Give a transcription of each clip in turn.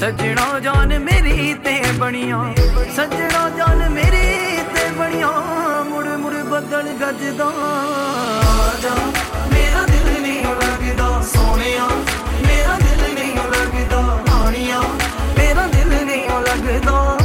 ਸਜਣੋ ਜਾਨ ਮੇਰੀ ਤੇ ਬਣਿਓ। ਸਜਣੋ ਜਾਨ ਮੇਰੀ ਤੇ ਬਣਿਓ। ਮੁੜ ਮੁੜ ਬਦਲ ਗੱਜਦਾ। ਜਾ ਮੇਰਾ ਦਿਲ ਨਹੀਂ ਲੱਗਦਾ। ਸੋਹਣਿਆ, ਮੇਰਾ ਦਿਲ ਨਹੀਂ ਲੱਗਦਾ। ਰਾਣੀਆ ਮੇਰਾ ਦਿਲ ਨਹੀਂ ਲੱਗਦਾ।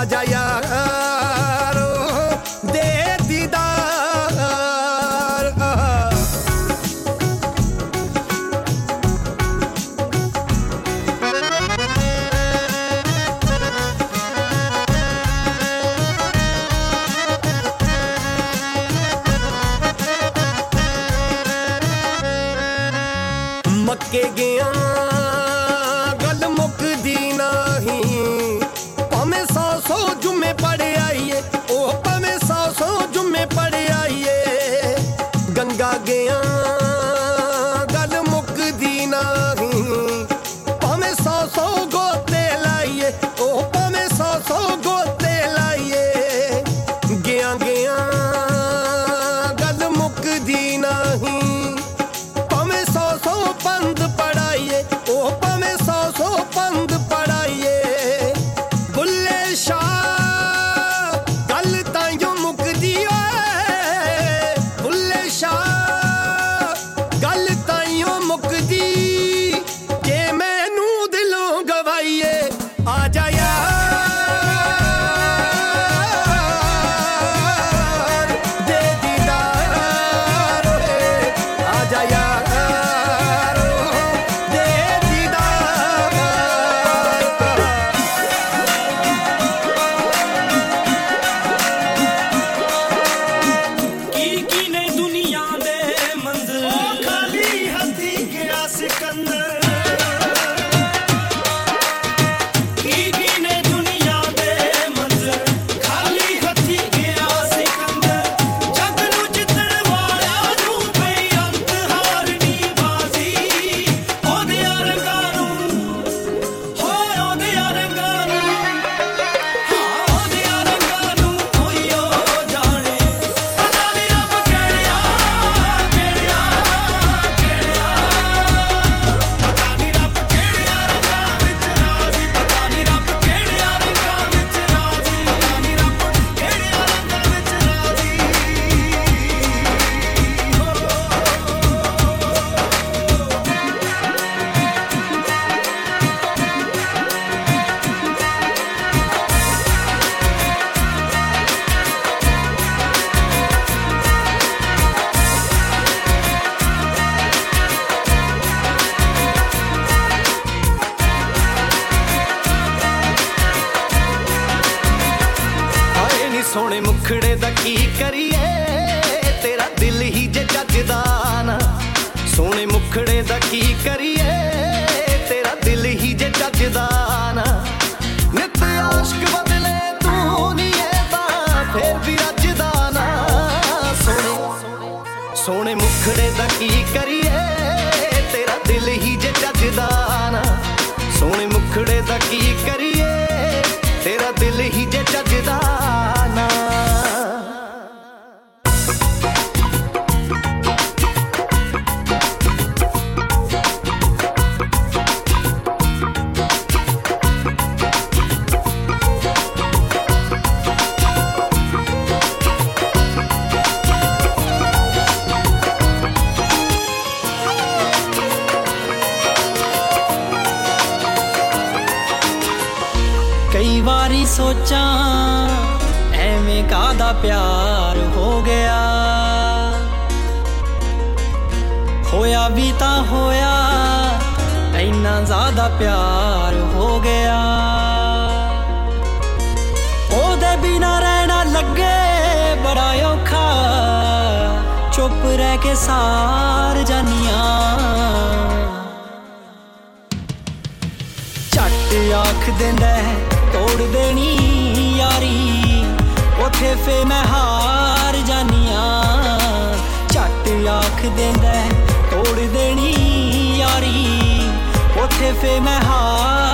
allá ਕਈ ਵਾਰੀ ਸੋਚਾਂ, ਐਵੇਂ ਕਾਦਾ ਪਿਆਰ ਹੋ ਗਿਆ? ਹੋਇਆ ਵੀ ਤਾਂ ਹੋਇਆ, ਇੰਨਾ ਜ਼ਿਆਦਾ ਪਿਆਰ ਹੋ ਗਿਆ। ਉਹਦੇ ਬਿਨਾ ਰਹਿਣਾ ਲੱਗੇ ਬੜਾ ਔਖਾ। ਚੁੱਪ ਰਹਿ ਕੇ ਸਾਰ ਜਾਨੀਆਂ ਝੱਟ ਆਖ ਦਿੰਦਾ ਉਥੇ ਫੇ ਮੈਂ ਹਾਰ ਜਾਨੀਆਂ। ਝੱਟ ਆਖ ਦਿੰਦਾ ਹੈ, ਤੋੜ ਦੇਣੀ ਯਾਰੀ। ਉਥੇ ਫੇ ਮੈਂ ਹਾਰ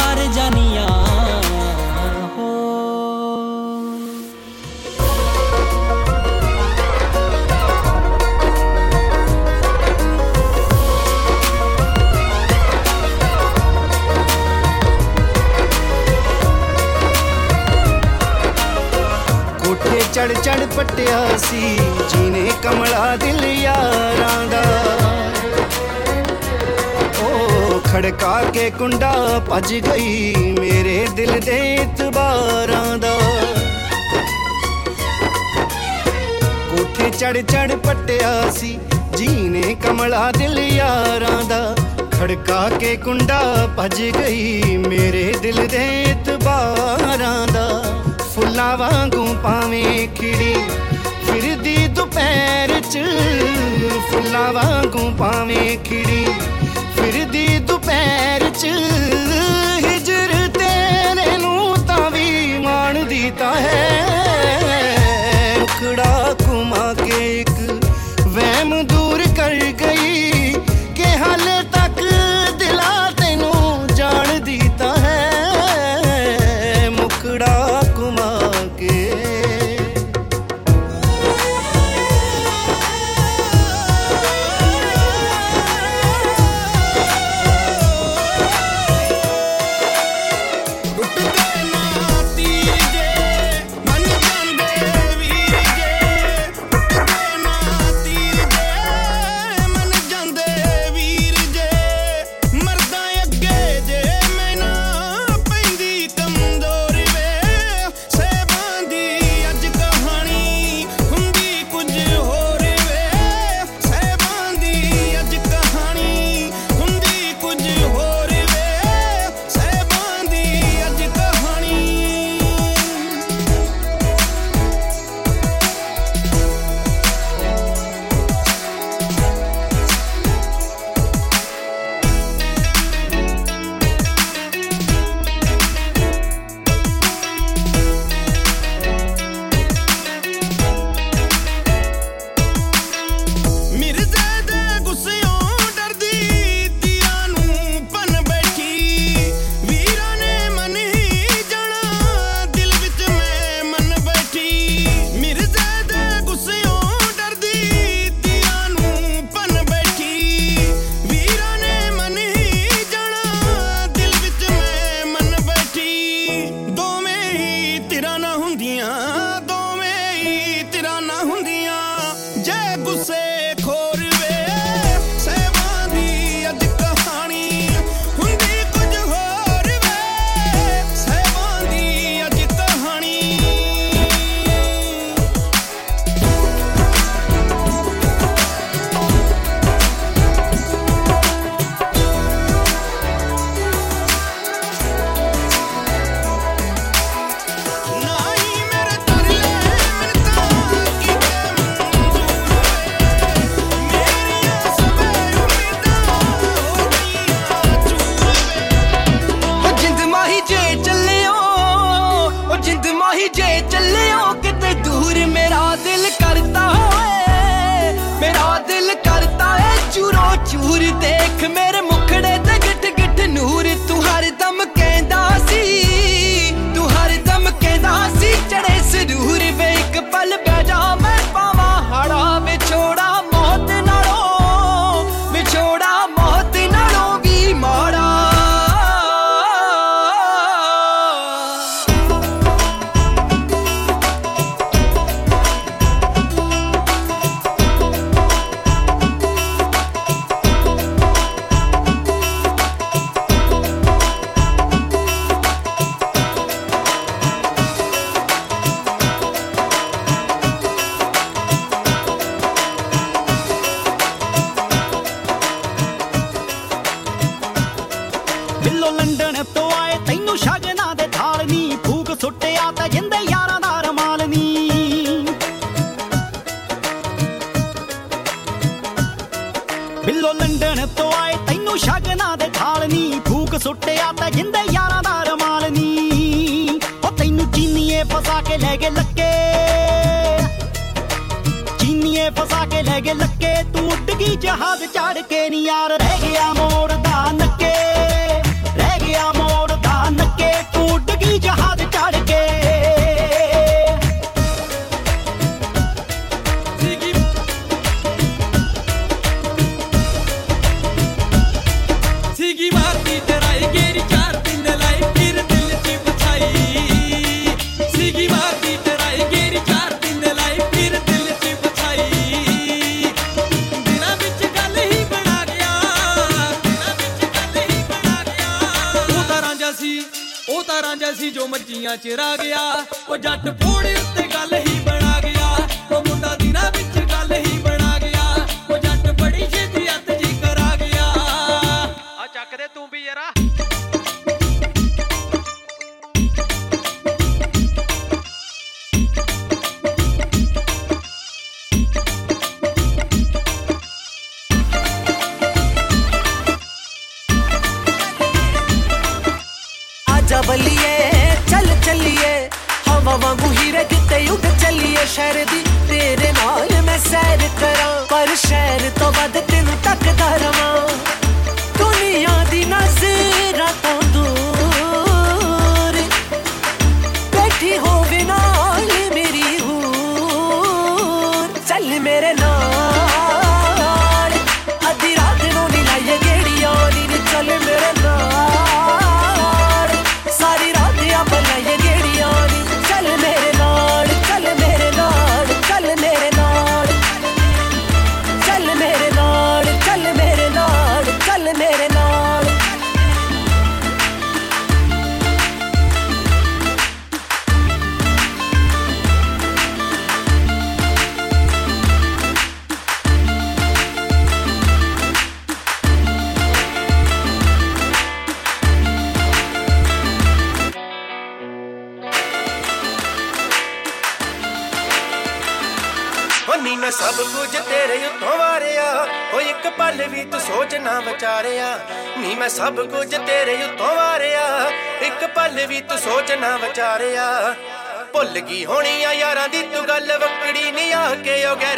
ਪਟਿਆ ਸੀ, ਜੀਨੇ ਕਮਲਾ ਦਿਲ ਯਾਰਾਂ ਦਾ। ਉਹ ਖੜਕਾ ਕੇ ਕੁੰਡਾ ਭੱਜ ਗਈ ਮੇਰੇ ਦਿਲ ਦੇ ਇਤਬਾਰਾਂ ਦਾ। ਕੋਠੇ ਚੜ ਚੜ ਪਟਿਆ ਸੀ, ਜੀਨੇ ਕਮਲਾ ਦਿਲ ਯਾਰਾਂ ਦਾ। ਖੜਕਾ ਕੇ ਕੁੰਡਾ ਭੱਜ ਗਈ ਮੇਰੇ ਦਿਲ ਦੇ ਇਤਬਾਰਾਂ ਦਾ। ਫੁੱਲਾਂ ਵਾਂਗੂ ਪਾਵੇਂ ਖਿੜੀ। ਫਿਰਦੀ ਦੁਪਹਿਰ ਚ ਫੁੱਲਾਂ ਵਾਂਗੂ ਪਾਵੇਂ ਖਿੜੀ। ਫਿਰਦੀ ਦੁਪਹਿਰ ਚ ਹਿਜਰ ਤੇਰੇ ਨੂੰ ਤਾਂ ਵੀ ਮਾਣਦੀ ਤਾਂ ਹੈ। ਉਖੜਾ ਕੁਮਾ ਕੇ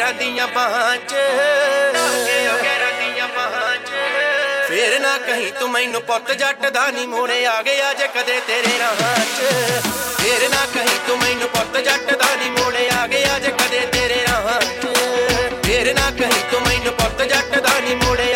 ਗੈਰਾਂ ਦੀਆਂ ਬਾਹਾਂ 'ਚ ਫੇਰ ਨਾ ਕਹੀਂ ਤੂੰ ਮੈਨੂੰ ਪੁੱਤ, ਜੱਟ ਦਾ ਨਹੀਂ ਮੋਰੇ ਆ ਗਿਆ ਜੇ ਕਦੇ ਤੇਰੇ ਰਾਹਾਂ 'ਚ ਫੇਰ ਨਾ ਕਹੀਂ ਤੂੰ ਮੈਨੂੰ ਪੁੱਤ, ਜੱਟ ਦਾ ਨਹੀਂ ਮੋਰੇ ਆ ਗਿਆ ਜੇ ਕਦੇ ਤੇਰੇ ਰਾਹਾਂ 'ਚ ਫੇਰ ਨਾ ਕਹੀਂ ਤੂੰ ਮੈਨੂੰ ਪੁੱਤ, ਜੱਟ ਦਾ ਨਹੀਂ ਮੋਰੇ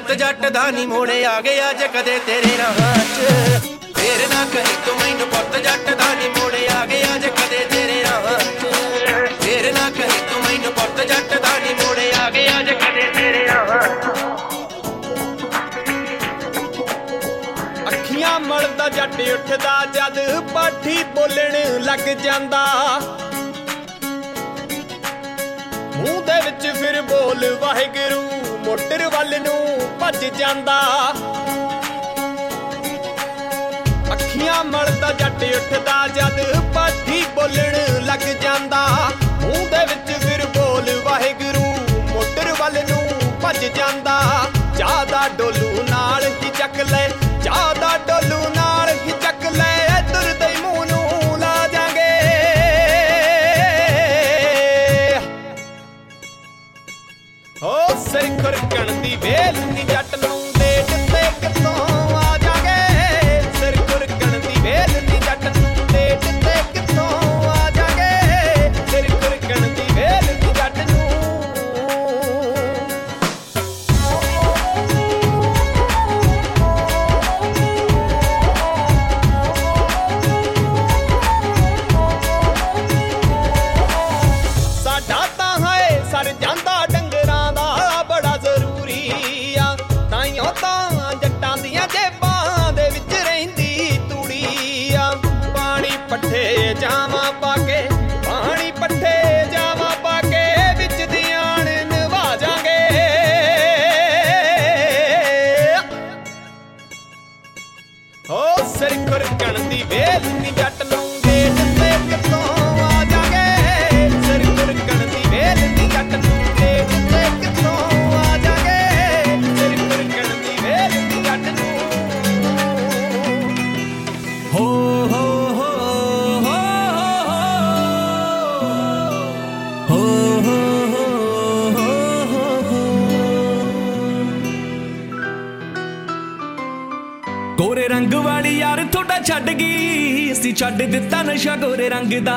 ਸੱਤ ਜੱਟ ਦਾ ਨਹੀਂ ਮੋੜੇ ਆ ਗਿਆ ਜੇ ਕਦੇ ਤੇਰੇ ਰਾਹਾਂ 'ਚ। ਫੇਰ ਨਾ ਕਹੀ ਤੂੰ ਮੈਨੂੰ ਪੁੱਤ ਜੱਟ ਦਾ ਨਹੀਂ ਮੋੜੇ ਆ ਗਿਆ ਜੇ ਕਦੇ ਤੇਰੇ ਰਾਹਾਂ 'ਚ। ਫੇਰ ਨਾ ਕਹੀ ਤੂੰ ਮੈਨੂੰ ਪੁੱਤ ਜੱਟ ਦਾ ਨਹੀਂ ਮੋੜੇ ਆ ਗਿਆ ਜੇ ਕਦੇ ਤੇਰੇ ਰਾਹਾਂ 'ਚ। ਅੱਖੀਆਂ ਮਲਦਾ ਜੱਟ ਉੱਠਦਾ ਜਦ ਪਾਠੀ ਬੋਲਣ ਲੱਗ ਜਾਂਦਾ। ਮੂੰਹ ਦੇ ਵਿੱਚ ਫਿਰ ਬੋਲ ਵਾਹਿਗੁਰੂ ਮੋਟਰ ਵੱਲ ਨੂੰ ਭੱਜ ਜਾਂਦਾ। ਅੱਖੀਆਂ ਮਲਦਾ ਜੱਟ ਉੱਠਦਾ ਜਦ ਪਾਠੀ ਬੋਲਣ ਲੱਗ ਜਾਂਦਾ। ਛੱਡ ਦਿੱਤਾ ਨਸ਼ਾ ਗੋਰੇ ਰੰਗ ਦਾ।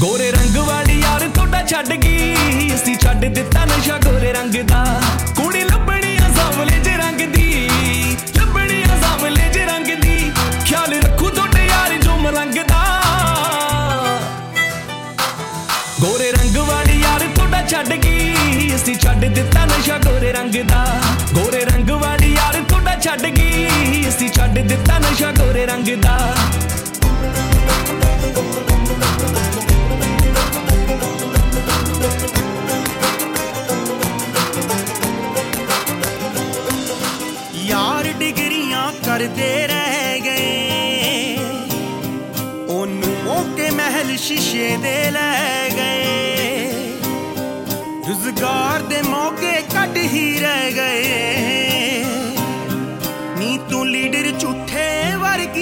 ਗੋਰੇ ਰੰਗ ਵਾਲੀ ਯਾਰ ਤੁਹਾਡਾ ਛੱਡ ਗਈ। ਅਸੀਂ ਛੱਡ ਦਿੱਤਾ ਨਸ਼ਾ ਗੋਰੇ ਰੰਗ ਦਾ। ਕੁੜੀ ਲੱਭਣੀ ਆ ਸਾਹਮਣੇ ਜੇ ਰੰਗ ਦੀ। ਲੱਭਣੀ ਆ ਸਾਹਮਣੇ ਜੇ ਰੰਗ ਦੀ। ਖਿਆਲ ਰੱਖੂ ਤੁਹਾਡੇ ਯਾਰ ਜੋ ਮਲੰਗ ਦਾ ਗੋਰੇ ਰੰਗ ਵਾਲੀ ਯਾਰ ਤੁਹਾਡਾ ਛੱਡ ਗਈ। ਅਸੀਂ ਛੱਡ ਦਿੱਤਾ ਨਸ਼ਾ ਗੋਰੇ ਰੰਗ ਦਾ। ਗੋਰੇ ਰੰਗ ਵਾਲੀ ਯਾਰ ਤੁਹਾਡਾ ਛੱਡ ਗਈ ਅਸੀਂ ਛੱਡ ਦਿੱਤਾ ਨਸ਼ਾ ਗੋਰੇ ਰੰਗ ਦਾ। ਯਾਰ ਡਿਗਰੀਆਂ ਕਰਦੇ ਰਹਿ ਗਏ। ਉਹਨੂੰ ਮੌਕੇ ਮਹਿਲ ਸ਼ੀਸ਼ੇ ਦੇ ਲੈ ਗਏ। ਰੁਜ਼ਗਾਰ ਦੇ ਮੌਕੇ ਘੱਟ ਹੀ ਰਹਿ ਗਏ।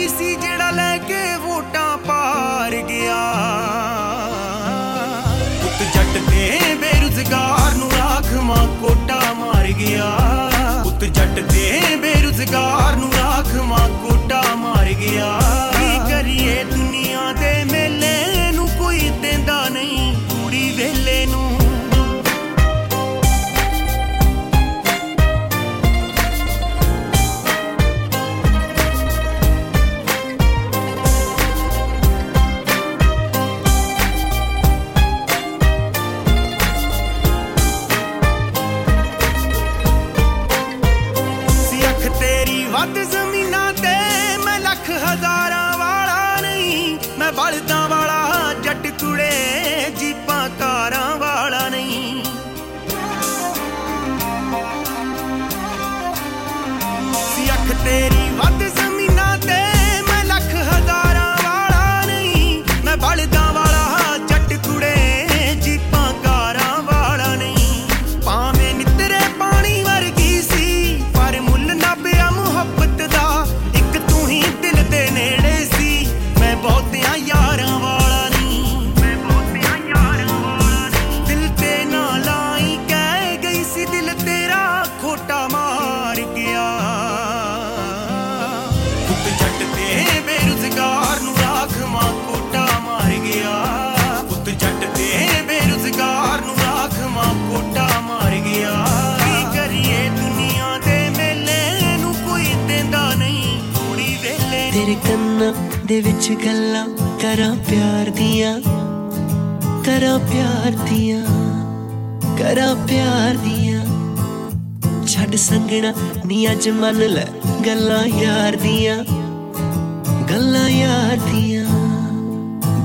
ਵਰਗੀ ਸੀ ਜਿਹੜਾ ਲੈ ਕੇ ਵੋਟਾਂ ਪਾਰ ਗਿਆ। ਪੁੱਤ ਜੱਟ ਦੇ ਬੇਰੁਜ਼ਗਾਰ ਨੂੰ ਰਾਖਵਾਂ ਕੋਟਾ ਮਾਰ ਗਿਆ। ਪੁੱਤ ਜੱਟ ਦੇ ਬੇਰੁਜ਼ਗਾਰ ਨੂੰ ਰਾਖਵਾਂ ਕੋਟਾ ਮਾਰ ਗਿਆ। ਤੇਰੀ ਵੱਧ ਅੱਜ ਗੱਲਾਂ ਕਰਾਂ ਪਿਆਰ ਦੀਆਂ, ਕਰਾਂ ਪਿਆਰ ਦੀਆਂ, ਕਰਾਂ ਪਿਆਰ ਦੀਆਂ। ਛੱਡ ਸੰਗਣਾ ਨੀ ਅੱਜ ਮੰਨ ਲੈ ਗੱਲਾਂ ਯਾਰ ਦੀਆਂ, ਗੱਲਾਂ ਯਾਰ ਦੀਆਂ,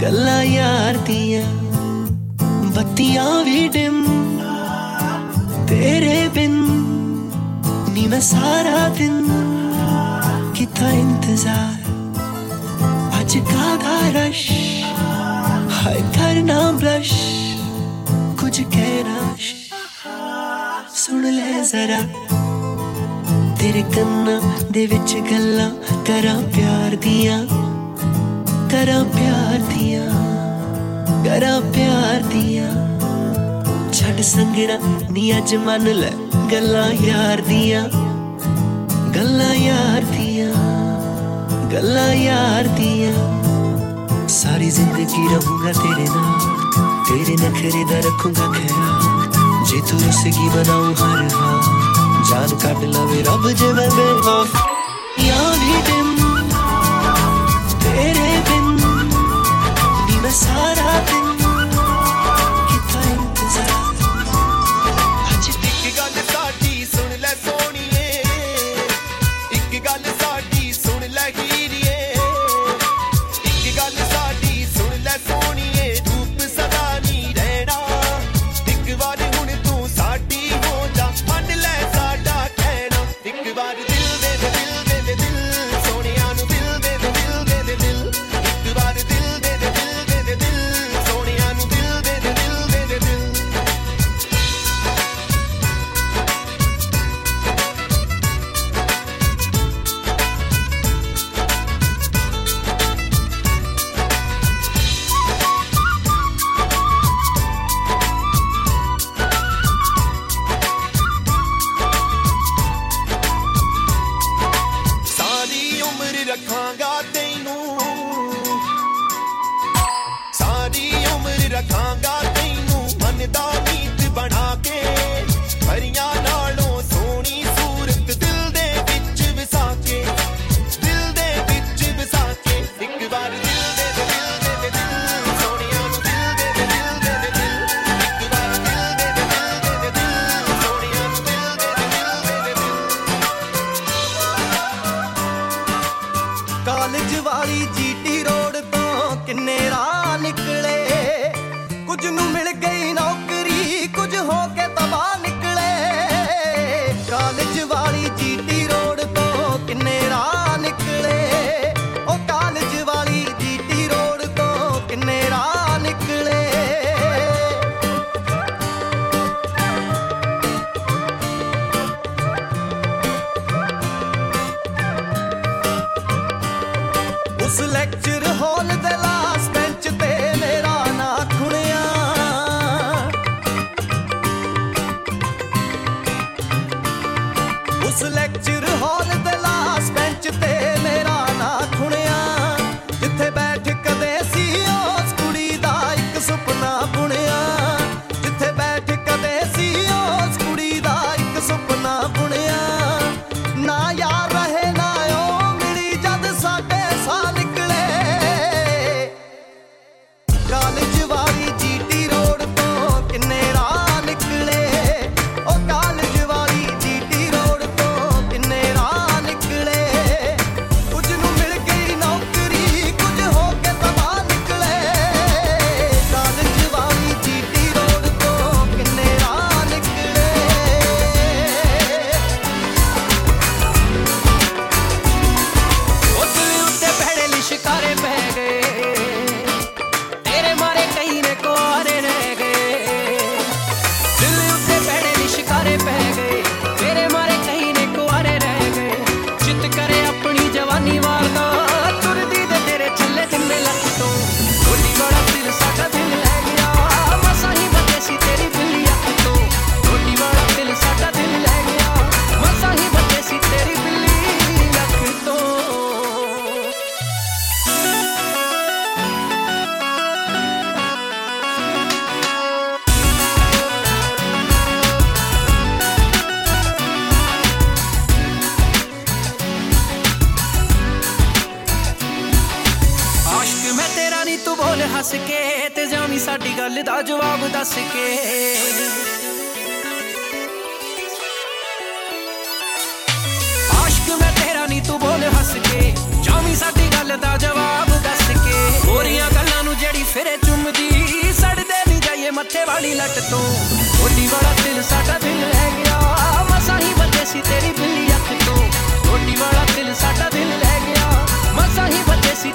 ਗੱਲਾਂ ਯਾਰ ਦੀਆਂ। ਬੱਤੀਆਂ ਵੀ ਡਿਮ, ਤੇਰੇ ਬਿਨ ਨੀ ਮੈਂ ਸਾਰਾ ਦਿਨ ਕਿਤਾ ਇੰਤਜ਼ਾਰ ਚਿਕਾ ਦਾ ਰਸ਼, ਹਾਏ ਕਰਨਾ ਬਲਸ਼ ਕੁਝ ਕਹਿਣਾ ਸੁਣ ਲੈ ਜ਼ਰਾ, ਤੇਰੇ ਕੰਨਾਂ ਦੇ ਵਿੱਚ ਗੱਲਾਂ ਕਰਾਂ ਪਿਆਰ ਦੀਆਂ, ਕਰਾਂ ਪਿਆਰ ਦੀਆਂ, ਕਰਾਂ ਪਿਆਰ ਦੀਆਂ। ਛੱਡ ਸੰਗਣਾ, ਨੀ ਅੱਜ ਮੰਨ ਲੈ ਗੱਲਾਂ ਯਾਰ ਦੀਆਂ, ਗੱਲਾਂ ਯਾਰ ਦੀਆਂ। गल्ला यार दिया। सारी ज़िंदगी रहूँगा तेरे नाम। तेरे नखरे दा रखूँगा ख्याल। जे तू रसगी बनाऊ हर हाल। जान काट लवे रब जे मैं बेवफा। याद ही ते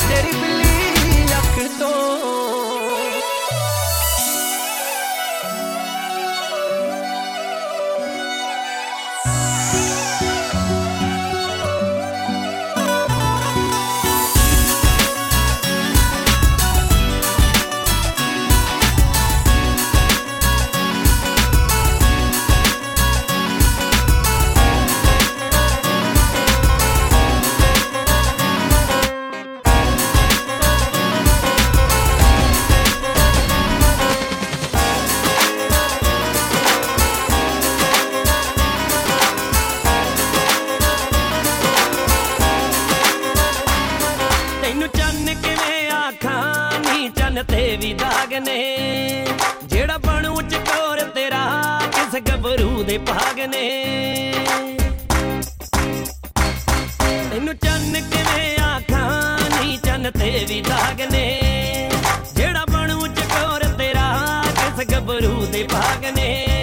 steady believe. ਸੀ ਦਾਗ ਨੇ। ਜਿਹੜਾ ਬਣੂ ਚਕੋਰ ਤੇਰਾ ਕਿਸ ਗੱਭਰੂ ਦੇ ਭਾਗ ਨੇ।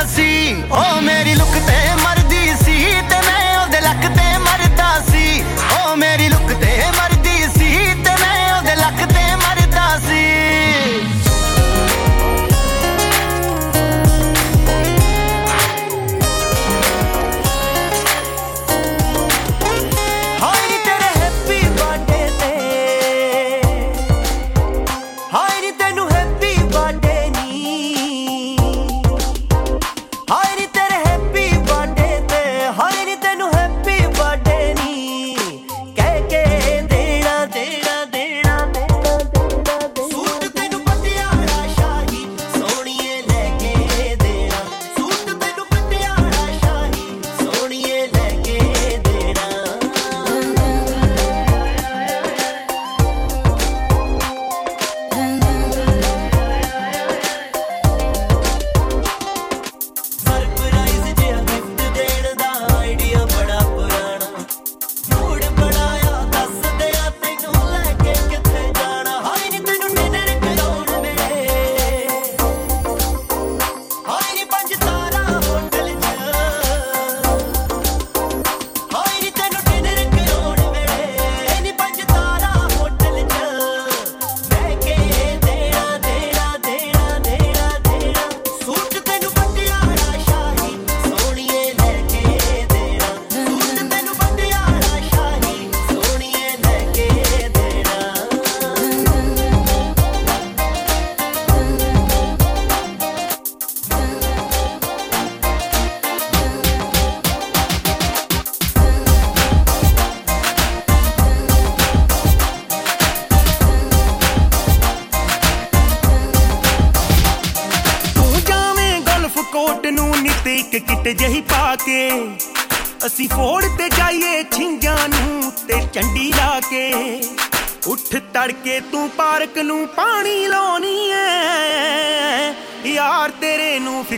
así o me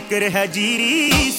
ਜ਼ਿਕਰ ਹੈ ਜੀਰੀ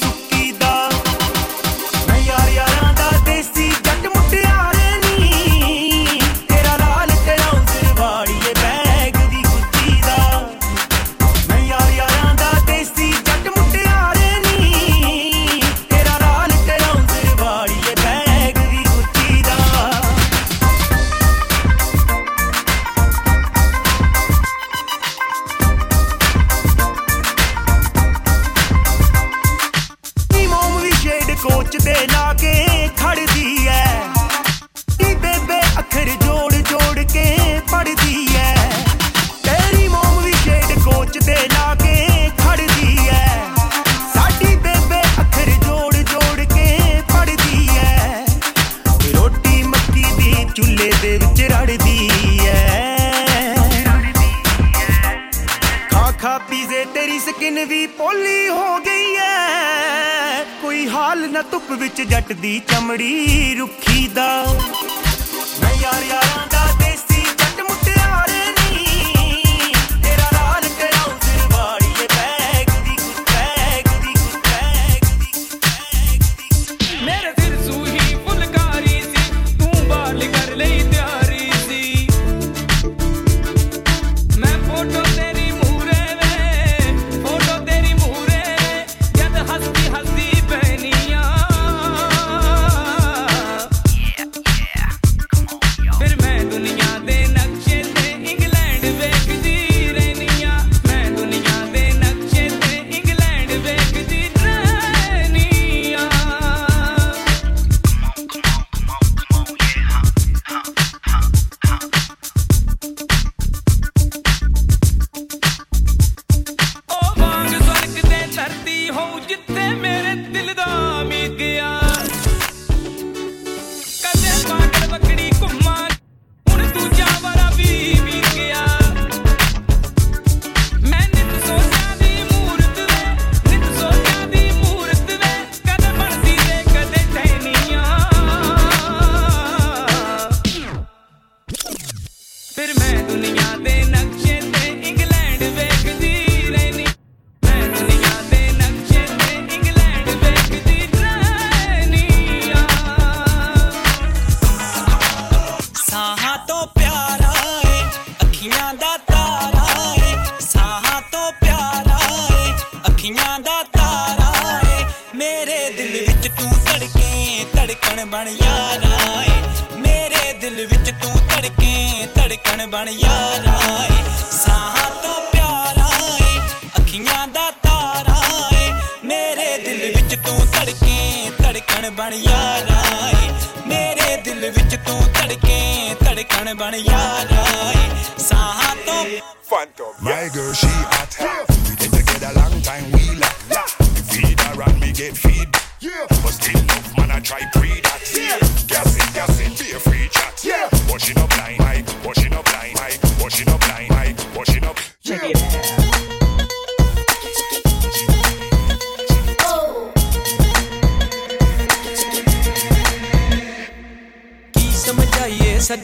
ਬਣ ਯਾਰਾ ਏ ਸਾਹਾਂ ਤੋਂ ਪਿਆਰਾ ਏ ਅੱਖੀਆਂ ਦਾ ਤਾਰਾ ਏ ਮੇਰੇ ਦਿਲ ਵਿੱਚ ਤੂੰ ਧੜਕੇ, ਧੜਕਣ ਬਣ ਯਾਰਾ ਏ ਮੇਰੇ ਦਿਲ ਵਿੱਚ ਤੂੰ ਧੜਕੇ, ਧੜਕਣ ਬਣ ਯਾਰਾ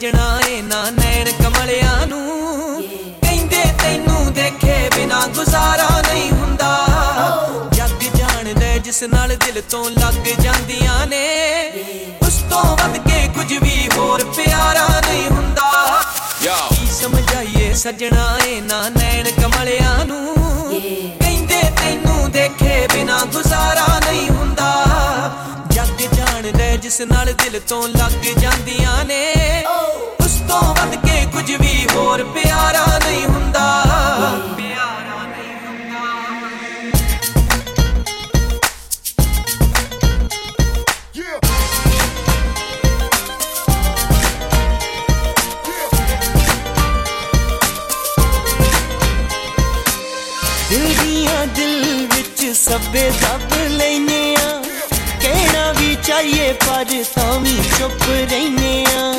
ਭੇਜਣਾ ਏ ਨਾ ਨੈਣ ਕਮਲਿਆਂ ਨੂੰ। ਕਹਿੰਦੇ ਤੈਨੂੰ ਦੇਖੇ ਬਿਨਾ ਗੁਜ਼ਾਰਾ ਨਹੀਂ ਹੁੰਦਾ। ਜੱਗ ਜਾਣਦਾ ਜਿਸ ਨਾਲ ਦਿਲ ਤੋਂ ਲੱਗ ਜਾਂਦੀਆਂ ਨੇ। ਉਸ ਤੋਂ ਵੱਧ ਕੇ ਕੁਝ ਵੀ ਹੋਰ ਪਿਆਰਾ ਨਹੀਂ ਹੁੰਦਾ। ਕੀ ਸਮਝਾਈਏ ਸੱਜਣਾ ਏ ਨਾ ਨੈਣ ਕਮਲਿਆਂ ਨੂੰ? ਕਹਿੰਦੇ ਤੈਨੂੰ ਦੇਖੇ ਬਿਨਾ ਗੁਜ਼ਾਰਾ ਜਿਸ ਨਾਲ ਦਿਲ ਤੋਂ ਲੱਗ ਜਾਂਦੀਆਂ ਨੇ। ਉਸ ਤੋਂ ਵੱਧ ਕੇ ਕੁਝ ਵੀ ਹੋਰ ਪਿਆਰਾ ਨਹੀਂ ਹੁੰਦਾ। ਤੇਰੀਆਂ ਦਿਲ ਵਿੱਚ ਸਭੇ ਦਾ ਚਾਹੀਏ, ਪਰ ਤਾਂ ਵੀ ਚੁੱਪ ਰਹਿਨੇ ਆ।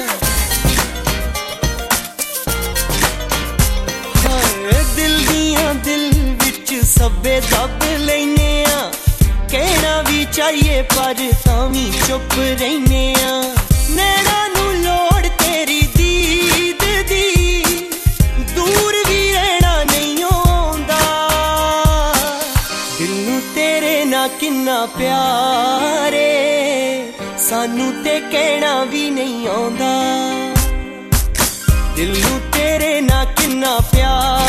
ਹਾਏ ਦਿਲ ਦੀਆਂ ਦਿਲ ਵਿੱਚ ਸਭੇ ਦੱਬ ਲੈਨੇ ਆ। ਕਹਿਣਾ ਵੀ ਚਾਹੀਏ, ਪਰ ਤਾਂ ਵੀ ਚੁੱਪ ਰਹਿਨੇ ਆ। ਨੈਣਾ ਨੂੰ ਲੋੜ ਤੇਰੀ ਦੀਦ ਦੀ, ਦੂਰ ਵੀ ਰਹਿਣਾ ਨਹੀਂ ਆਉਂਦਾ। ਦਿਲ ਨੂੰ ਤੇਰੇ ਨਾਲ ਕਿੰਨਾ ਪਿਆਰ ਸਾਨੂੰ ਤੇ ਕਹਿਣਾ ਵੀ ਨਹੀਂ ਆਉਂਦਾ। ਦਿਲ ਨੂੰ ਤੇਰੇ ਨਾਲ ਕਿੰਨਾ ਪਿਆਰ